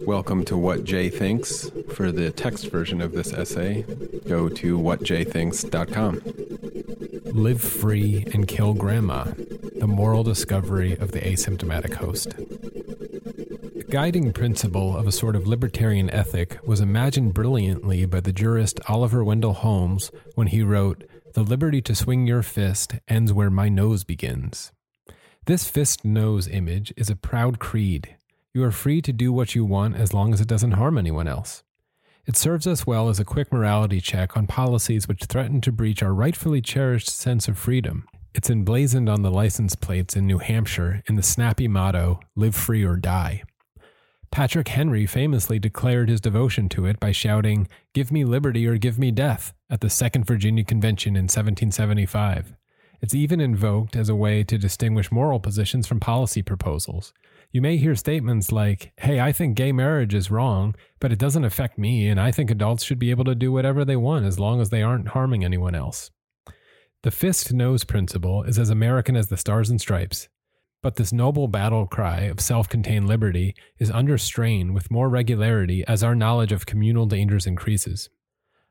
Welcome to What Jay Thinks. For the text version of this essay, go to whatjaythinks.com. Live free and kill grandma. The moral discovery of the asymptomatic host. The guiding principle of a sort of libertarian ethic was imagined brilliantly by the jurist Oliver Wendell Holmes when he wrote, The liberty to swing your fist ends where my nose begins. This fist nose image is a proud creed you are free to do what you want as long as it doesn't harm anyone else. It serves us well as a quick morality check on policies which threaten to breach our rightfully cherished sense of freedom. It's emblazoned on the license plates in New Hampshire in the snappy motto, Live Free or Die. Patrick Henry famously declared his devotion to it by shouting, Give me liberty or give me death, at the Second Virginia Convention in 1775. It's even invoked as a way to distinguish moral positions from policy proposals you may hear statements like, Hey, I think gay marriage is wrong, but it doesn't affect me, and I think adults should be able to do whatever they want as long as they aren't harming anyone else. The fist nose principle is as American as the stars and stripes, but this noble battle cry of self contained liberty is under strain with more regularity as our knowledge of communal dangers increases.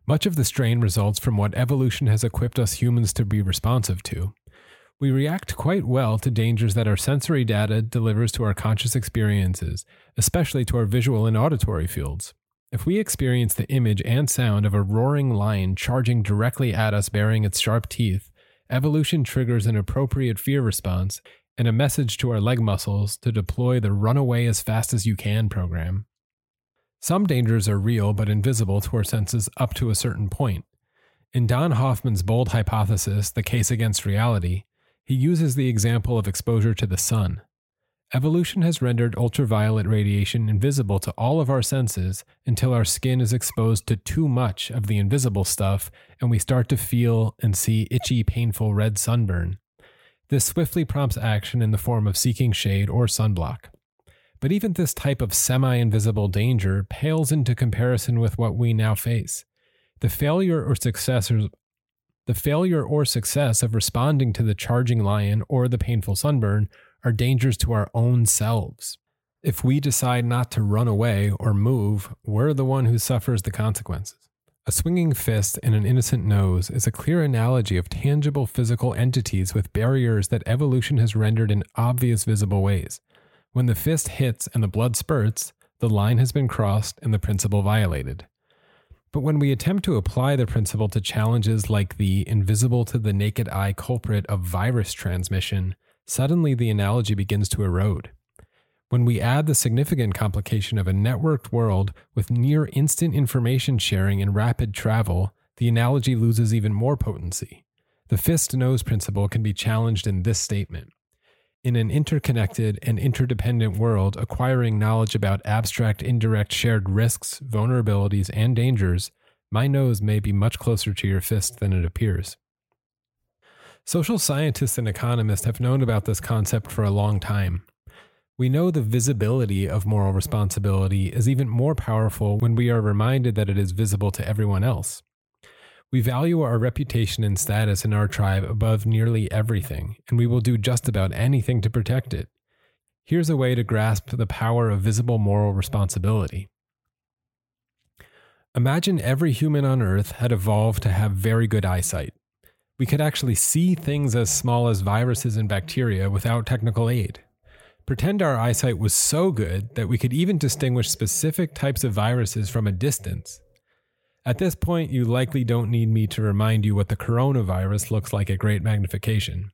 Much of the strain results from what evolution has equipped us humans to be responsive to we react quite well to dangers that our sensory data delivers to our conscious experiences, especially to our visual and auditory fields. If we experience the image and sound of a roaring lion charging directly at us baring its sharp teeth, evolution triggers an appropriate fear response and a message to our leg muscles to deploy the run away as fast as you can program. Some dangers are real but invisible to our senses up to a certain point. In Don Hoffman's bold hypothesis, The Case Against Reality, he uses the example of exposure to the sun. Evolution has rendered ultraviolet radiation invisible to all of our senses until our skin is exposed to too much of the invisible stuff and we start to feel and see itchy, painful red sunburn. This swiftly prompts action in the form of seeking shade or sunblock. But even this type of semi invisible danger pales into comparison with what we now face. The failure or success the failure or success of responding to the charging lion or the painful sunburn are dangers to our own selves. If we decide not to run away or move, we're the one who suffers the consequences. A swinging fist and an innocent nose is a clear analogy of tangible physical entities with barriers that evolution has rendered in obvious visible ways. When the fist hits and the blood spurts, the line has been crossed and the principle violated. But when we attempt to apply the principle to challenges like the invisible to the naked eye culprit of virus transmission, suddenly the analogy begins to erode. When we add the significant complication of a networked world with near instant information sharing and rapid travel, the analogy loses even more potency. The fist nose principle can be challenged in this statement. In an interconnected and interdependent world, acquiring knowledge about abstract, indirect, shared risks, vulnerabilities, and dangers, my nose may be much closer to your fist than it appears. Social scientists and economists have known about this concept for a long time. We know the visibility of moral responsibility is even more powerful when we are reminded that it is visible to everyone else. We value our reputation and status in our tribe above nearly everything, and we will do just about anything to protect it. Here's a way to grasp the power of visible moral responsibility. Imagine every human on Earth had evolved to have very good eyesight. We could actually see things as small as viruses and bacteria without technical aid. Pretend our eyesight was so good that we could even distinguish specific types of viruses from a distance. At this point, you likely don't need me to remind you what the coronavirus looks like at great magnification.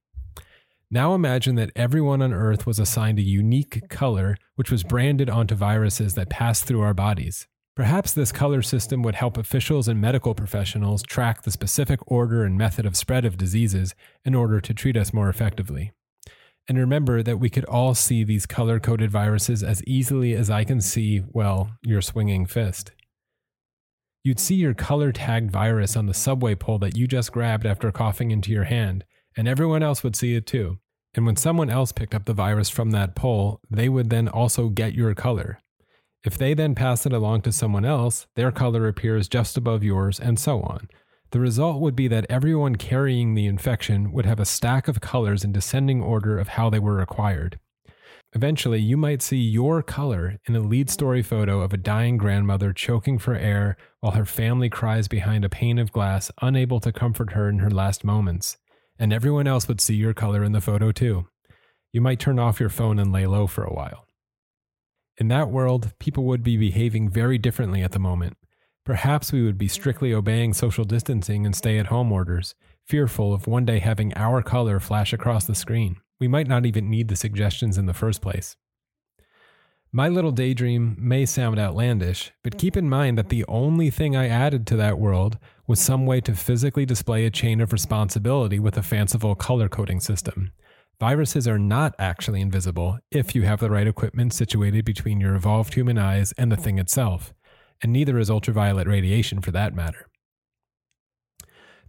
Now imagine that everyone on Earth was assigned a unique color which was branded onto viruses that pass through our bodies. Perhaps this color system would help officials and medical professionals track the specific order and method of spread of diseases in order to treat us more effectively. And remember that we could all see these color coded viruses as easily as I can see, well, your swinging fist. You'd see your color tagged virus on the subway pole that you just grabbed after coughing into your hand, and everyone else would see it too. And when someone else picked up the virus from that pole, they would then also get your color. If they then pass it along to someone else, their color appears just above yours, and so on. The result would be that everyone carrying the infection would have a stack of colors in descending order of how they were acquired. Eventually, you might see your color in a lead story photo of a dying grandmother choking for air while her family cries behind a pane of glass, unable to comfort her in her last moments. And everyone else would see your color in the photo too. You might turn off your phone and lay low for a while. In that world, people would be behaving very differently at the moment. Perhaps we would be strictly obeying social distancing and stay at home orders, fearful of one day having our color flash across the screen. We might not even need the suggestions in the first place. My little daydream may sound outlandish, but keep in mind that the only thing I added to that world was some way to physically display a chain of responsibility with a fanciful color coding system. Viruses are not actually invisible if you have the right equipment situated between your evolved human eyes and the thing itself, and neither is ultraviolet radiation for that matter.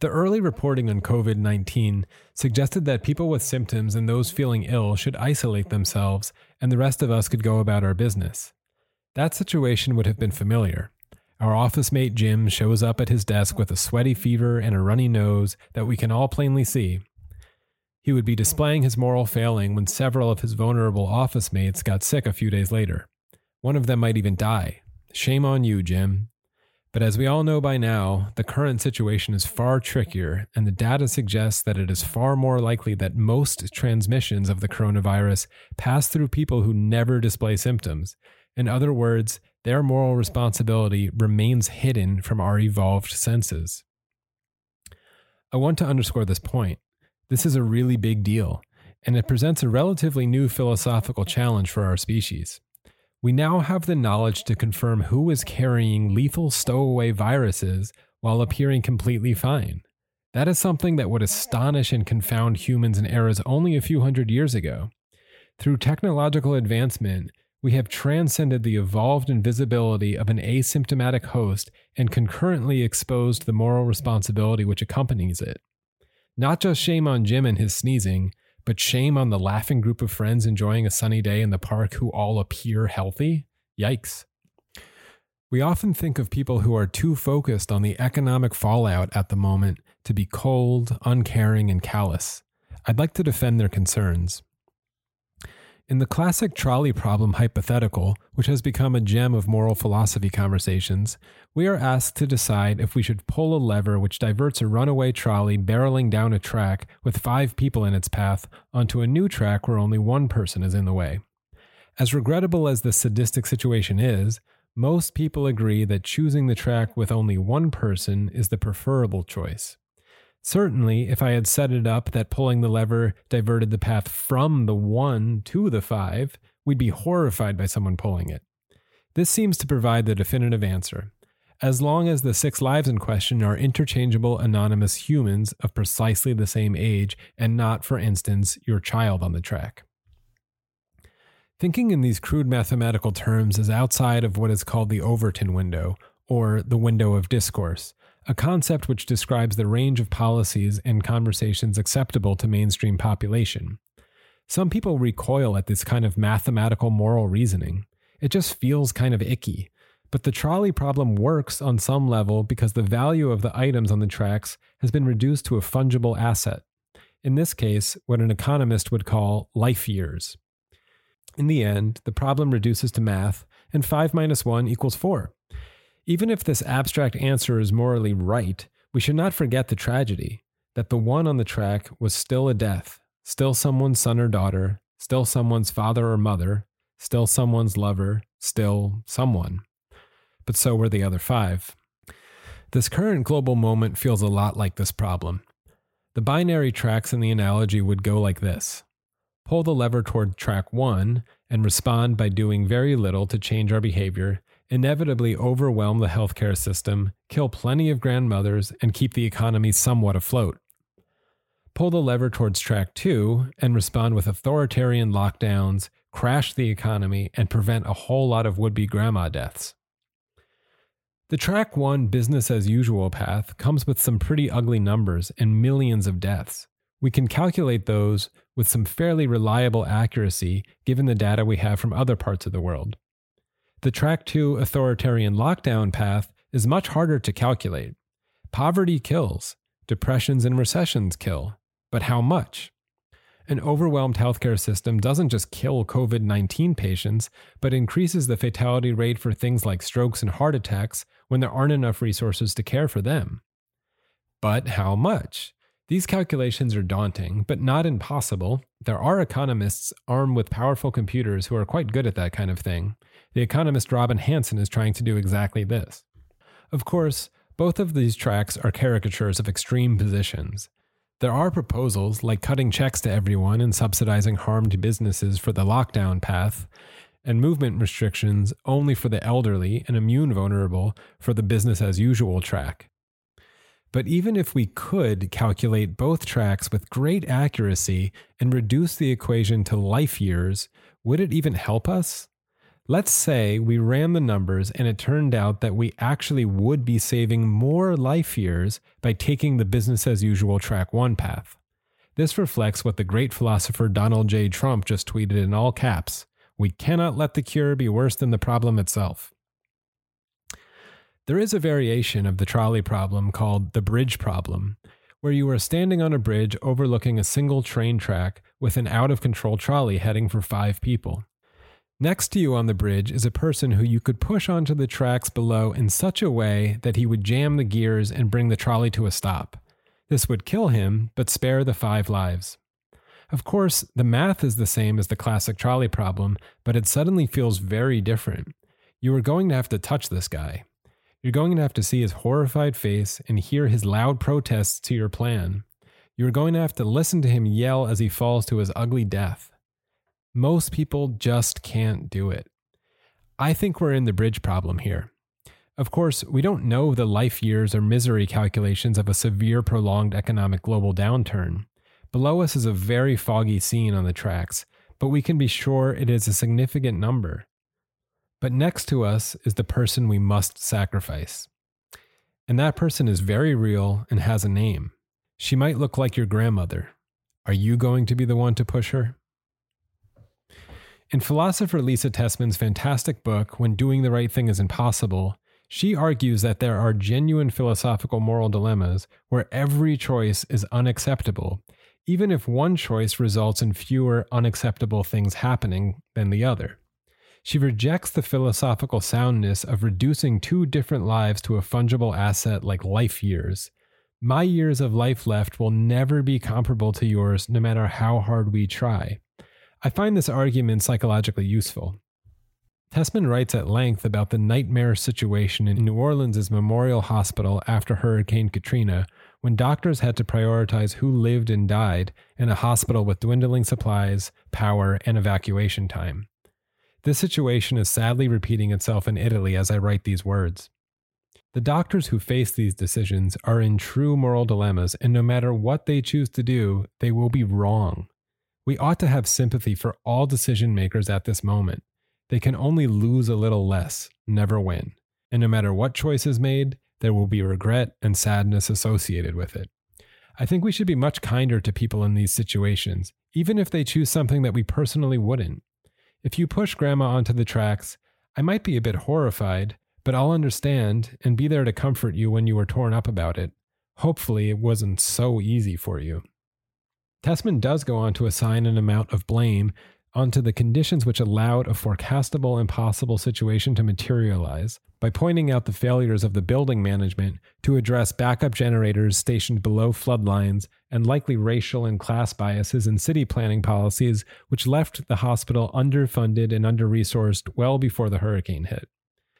The early reporting on COVID 19 suggested that people with symptoms and those feeling ill should isolate themselves, and the rest of us could go about our business. That situation would have been familiar. Our office mate Jim shows up at his desk with a sweaty fever and a runny nose that we can all plainly see. He would be displaying his moral failing when several of his vulnerable office mates got sick a few days later. One of them might even die. Shame on you, Jim. But as we all know by now, the current situation is far trickier, and the data suggests that it is far more likely that most transmissions of the coronavirus pass through people who never display symptoms. In other words, their moral responsibility remains hidden from our evolved senses. I want to underscore this point. This is a really big deal, and it presents a relatively new philosophical challenge for our species. We now have the knowledge to confirm who is carrying lethal stowaway viruses while appearing completely fine. That is something that would astonish and confound humans in eras only a few hundred years ago. Through technological advancement, we have transcended the evolved invisibility of an asymptomatic host and concurrently exposed the moral responsibility which accompanies it. Not just shame on Jim and his sneezing, but shame on the laughing group of friends enjoying a sunny day in the park who all appear healthy? Yikes. We often think of people who are too focused on the economic fallout at the moment to be cold, uncaring, and callous. I'd like to defend their concerns. In the classic trolley problem hypothetical, which has become a gem of moral philosophy conversations, we are asked to decide if we should pull a lever which diverts a runaway trolley barreling down a track with five people in its path onto a new track where only one person is in the way. As regrettable as the sadistic situation is, most people agree that choosing the track with only one person is the preferable choice. Certainly, if I had set it up that pulling the lever diverted the path from the 1 to the 5, we'd be horrified by someone pulling it. This seems to provide the definitive answer. As long as the six lives in question are interchangeable anonymous humans of precisely the same age and not, for instance, your child on the track. Thinking in these crude mathematical terms is outside of what is called the Overton window, or the window of discourse, a concept which describes the range of policies and conversations acceptable to mainstream population. Some people recoil at this kind of mathematical moral reasoning. It just feels kind of icky. But the trolley problem works on some level because the value of the items on the tracks has been reduced to a fungible asset. In this case, what an economist would call life years. In the end, the problem reduces to math, and 5 minus 1 equals 4. Even if this abstract answer is morally right, we should not forget the tragedy that the one on the track was still a death, still someone's son or daughter, still someone's father or mother, still someone's lover, still someone. But so were the other five. This current global moment feels a lot like this problem. The binary tracks in the analogy would go like this pull the lever toward track one and respond by doing very little to change our behavior inevitably overwhelm the healthcare system, kill plenty of grandmothers, and keep the economy somewhat afloat. Pull the lever towards track two and respond with authoritarian lockdowns, crash the economy, and prevent a whole lot of would be grandma deaths. The track one business as usual path comes with some pretty ugly numbers and millions of deaths. We can calculate those with some fairly reliable accuracy given the data we have from other parts of the world. The track 2 authoritarian lockdown path is much harder to calculate. Poverty kills, depressions and recessions kill, but how much? An overwhelmed healthcare system doesn't just kill COVID 19 patients, but increases the fatality rate for things like strokes and heart attacks when there aren't enough resources to care for them. But how much? These calculations are daunting, but not impossible. There are economists armed with powerful computers who are quite good at that kind of thing. The economist Robin Hanson is trying to do exactly this. Of course, both of these tracks are caricatures of extreme positions. There are proposals like cutting checks to everyone and subsidizing harmed businesses for the lockdown path, and movement restrictions only for the elderly and immune vulnerable for the business as usual track. But even if we could calculate both tracks with great accuracy and reduce the equation to life years, would it even help us? Let's say we ran the numbers and it turned out that we actually would be saving more life years by taking the business as usual track one path. This reflects what the great philosopher Donald J. Trump just tweeted in all caps We cannot let the cure be worse than the problem itself. There is a variation of the trolley problem called the bridge problem, where you are standing on a bridge overlooking a single train track with an out of control trolley heading for five people. Next to you on the bridge is a person who you could push onto the tracks below in such a way that he would jam the gears and bring the trolley to a stop. This would kill him, but spare the five lives. Of course, the math is the same as the classic trolley problem, but it suddenly feels very different. You are going to have to touch this guy. You're going to have to see his horrified face and hear his loud protests to your plan. You're going to have to listen to him yell as he falls to his ugly death. Most people just can't do it. I think we're in the bridge problem here. Of course, we don't know the life years or misery calculations of a severe, prolonged economic global downturn. Below us is a very foggy scene on the tracks, but we can be sure it is a significant number. But next to us is the person we must sacrifice. And that person is very real and has a name. She might look like your grandmother. Are you going to be the one to push her? In philosopher Lisa Tessman's fantastic book, When Doing the Right Thing is Impossible, she argues that there are genuine philosophical moral dilemmas where every choice is unacceptable, even if one choice results in fewer unacceptable things happening than the other. She rejects the philosophical soundness of reducing two different lives to a fungible asset like life years. My years of life left will never be comparable to yours, no matter how hard we try. I find this argument psychologically useful. Tessman writes at length about the nightmare situation in New Orleans' Memorial Hospital after Hurricane Katrina, when doctors had to prioritize who lived and died in a hospital with dwindling supplies, power, and evacuation time. This situation is sadly repeating itself in Italy as I write these words. The doctors who face these decisions are in true moral dilemmas, and no matter what they choose to do, they will be wrong. We ought to have sympathy for all decision makers at this moment. They can only lose a little less, never win. And no matter what choice is made, there will be regret and sadness associated with it. I think we should be much kinder to people in these situations, even if they choose something that we personally wouldn't. If you push grandma onto the tracks, I might be a bit horrified, but I'll understand and be there to comfort you when you are torn up about it. Hopefully, it wasn't so easy for you. Tessman does go on to assign an amount of blame onto the conditions which allowed a forecastable impossible situation to materialize by pointing out the failures of the building management to address backup generators stationed below flood lines and likely racial and class biases in city planning policies which left the hospital underfunded and under-resourced well before the hurricane hit.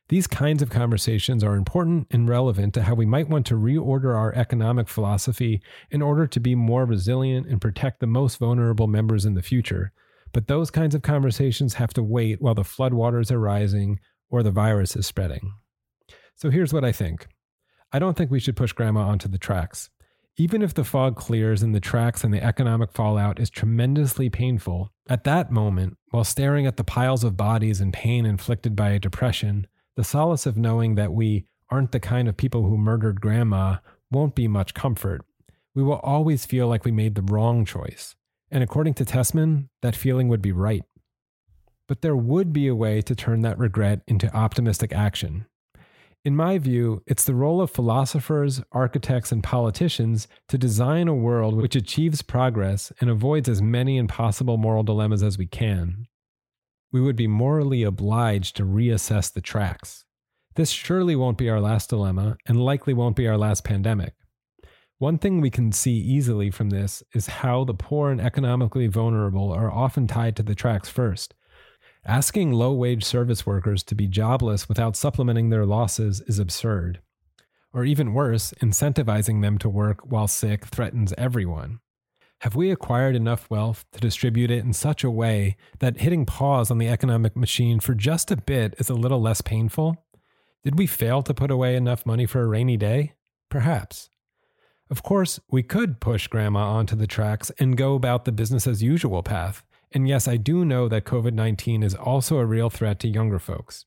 These kinds of conversations are important and relevant to how we might want to reorder our economic philosophy in order to be more resilient and protect the most vulnerable members in the future, but those kinds of conversations have to wait while the floodwaters are rising or the virus is spreading. So here's what I think I don't think we should push grandma onto the tracks. Even if the fog clears and the tracks and the economic fallout is tremendously painful, at that moment, while staring at the piles of bodies and pain inflicted by a depression, the solace of knowing that we aren't the kind of people who murdered grandma won't be much comfort. We will always feel like we made the wrong choice. And according to Tessman, that feeling would be right. But there would be a way to turn that regret into optimistic action. In my view, it's the role of philosophers, architects, and politicians to design a world which achieves progress and avoids as many impossible moral dilemmas as we can. We would be morally obliged to reassess the tracks. This surely won't be our last dilemma and likely won't be our last pandemic. One thing we can see easily from this is how the poor and economically vulnerable are often tied to the tracks first, Asking low wage service workers to be jobless without supplementing their losses is absurd. Or even worse, incentivizing them to work while sick threatens everyone. Have we acquired enough wealth to distribute it in such a way that hitting pause on the economic machine for just a bit is a little less painful? Did we fail to put away enough money for a rainy day? Perhaps. Of course, we could push grandma onto the tracks and go about the business as usual path, and yes, I do know that COVID 19 is also a real threat to younger folks.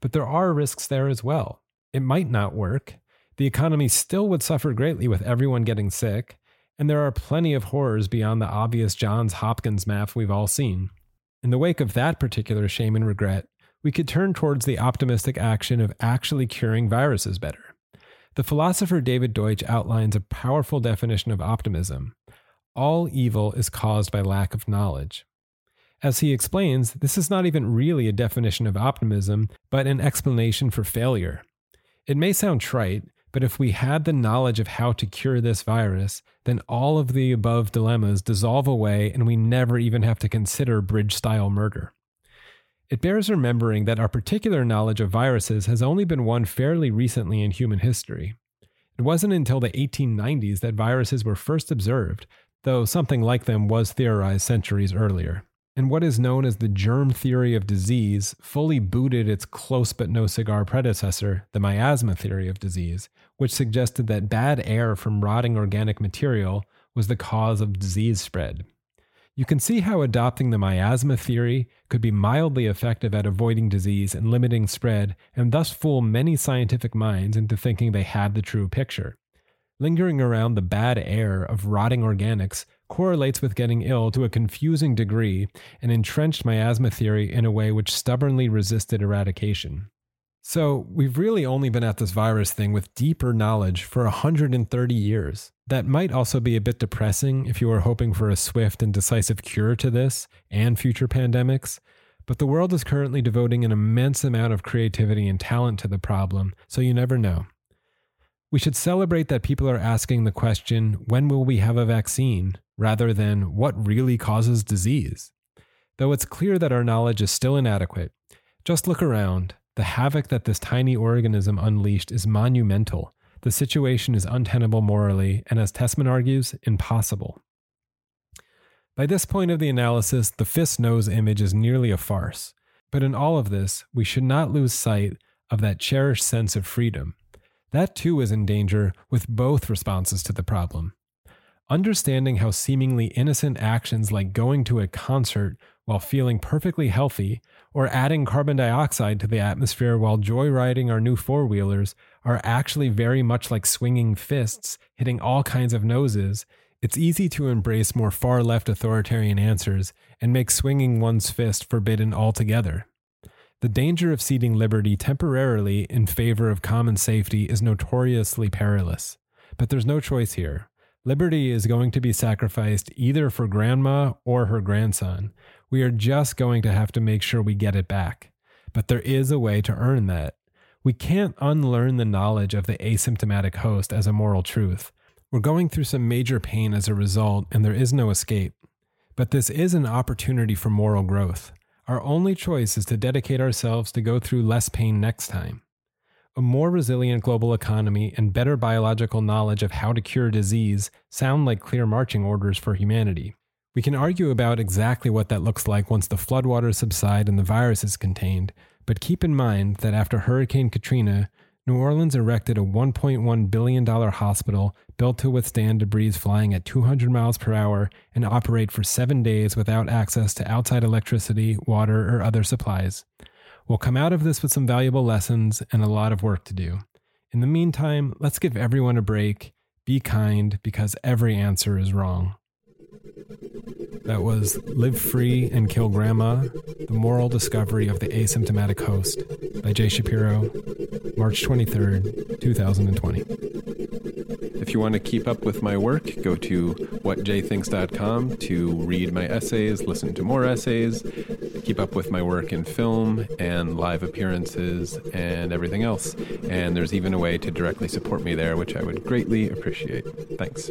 But there are risks there as well. It might not work. The economy still would suffer greatly with everyone getting sick. And there are plenty of horrors beyond the obvious Johns Hopkins math we've all seen. In the wake of that particular shame and regret, we could turn towards the optimistic action of actually curing viruses better. The philosopher David Deutsch outlines a powerful definition of optimism. All evil is caused by lack of knowledge. As he explains, this is not even really a definition of optimism, but an explanation for failure. It may sound trite, but if we had the knowledge of how to cure this virus, then all of the above dilemmas dissolve away and we never even have to consider bridge style murder. It bears remembering that our particular knowledge of viruses has only been won fairly recently in human history. It wasn't until the 1890s that viruses were first observed, though something like them was theorized centuries earlier and what is known as the germ theory of disease fully booted its close but no cigar predecessor, the miasma theory of disease, which suggested that bad air from rotting organic material was the cause of disease spread. You can see how adopting the miasma theory could be mildly effective at avoiding disease and limiting spread, and thus fool many scientific minds into thinking they had the true picture. Lingering around the bad air of rotting organics correlates with getting ill to a confusing degree and entrenched miasma theory in a way which stubbornly resisted eradication. So, we've really only been at this virus thing with deeper knowledge for 130 years. That might also be a bit depressing if you are hoping for a swift and decisive cure to this and future pandemics. But the world is currently devoting an immense amount of creativity and talent to the problem, so you never know. We should celebrate that people are asking the question when will we have a vaccine? rather than what really causes disease. Though it's clear that our knowledge is still inadequate, just look around. The havoc that this tiny organism unleashed is monumental. The situation is untenable morally, and as Tessman argues, impossible. By this point of the analysis, the fist nose image is nearly a farce. But in all of this, we should not lose sight of that cherished sense of freedom. That too is in danger with both responses to the problem. Understanding how seemingly innocent actions like going to a concert while feeling perfectly healthy or adding carbon dioxide to the atmosphere while joyriding our new four wheelers are actually very much like swinging fists hitting all kinds of noses, it's easy to embrace more far left authoritarian answers and make swinging one's fist forbidden altogether. The danger of ceding liberty temporarily in favor of common safety is notoriously perilous. But there's no choice here. Liberty is going to be sacrificed either for grandma or her grandson. We are just going to have to make sure we get it back. But there is a way to earn that. We can't unlearn the knowledge of the asymptomatic host as a moral truth. We're going through some major pain as a result, and there is no escape. But this is an opportunity for moral growth. Our only choice is to dedicate ourselves to go through less pain next time a more resilient global economy, and better biological knowledge of how to cure disease sound like clear marching orders for humanity. We can argue about exactly what that looks like once the floodwaters subside and the virus is contained, but keep in mind that after Hurricane Katrina, New Orleans erected a $1.1 billion hospital built to withstand debris flying at 200 miles per hour and operate for seven days without access to outside electricity, water, or other supplies. We'll come out of this with some valuable lessons and a lot of work to do. In the meantime, let's give everyone a break, be kind, because every answer is wrong. That was Live Free and Kill Grandma The Moral Discovery of the Asymptomatic Host by Jay Shapiro, March 23rd, 2020. If you want to keep up with my work, go to whatjaythinks.com to read my essays, listen to more essays, keep up with my work in film and live appearances and everything else. And there's even a way to directly support me there, which I would greatly appreciate. Thanks.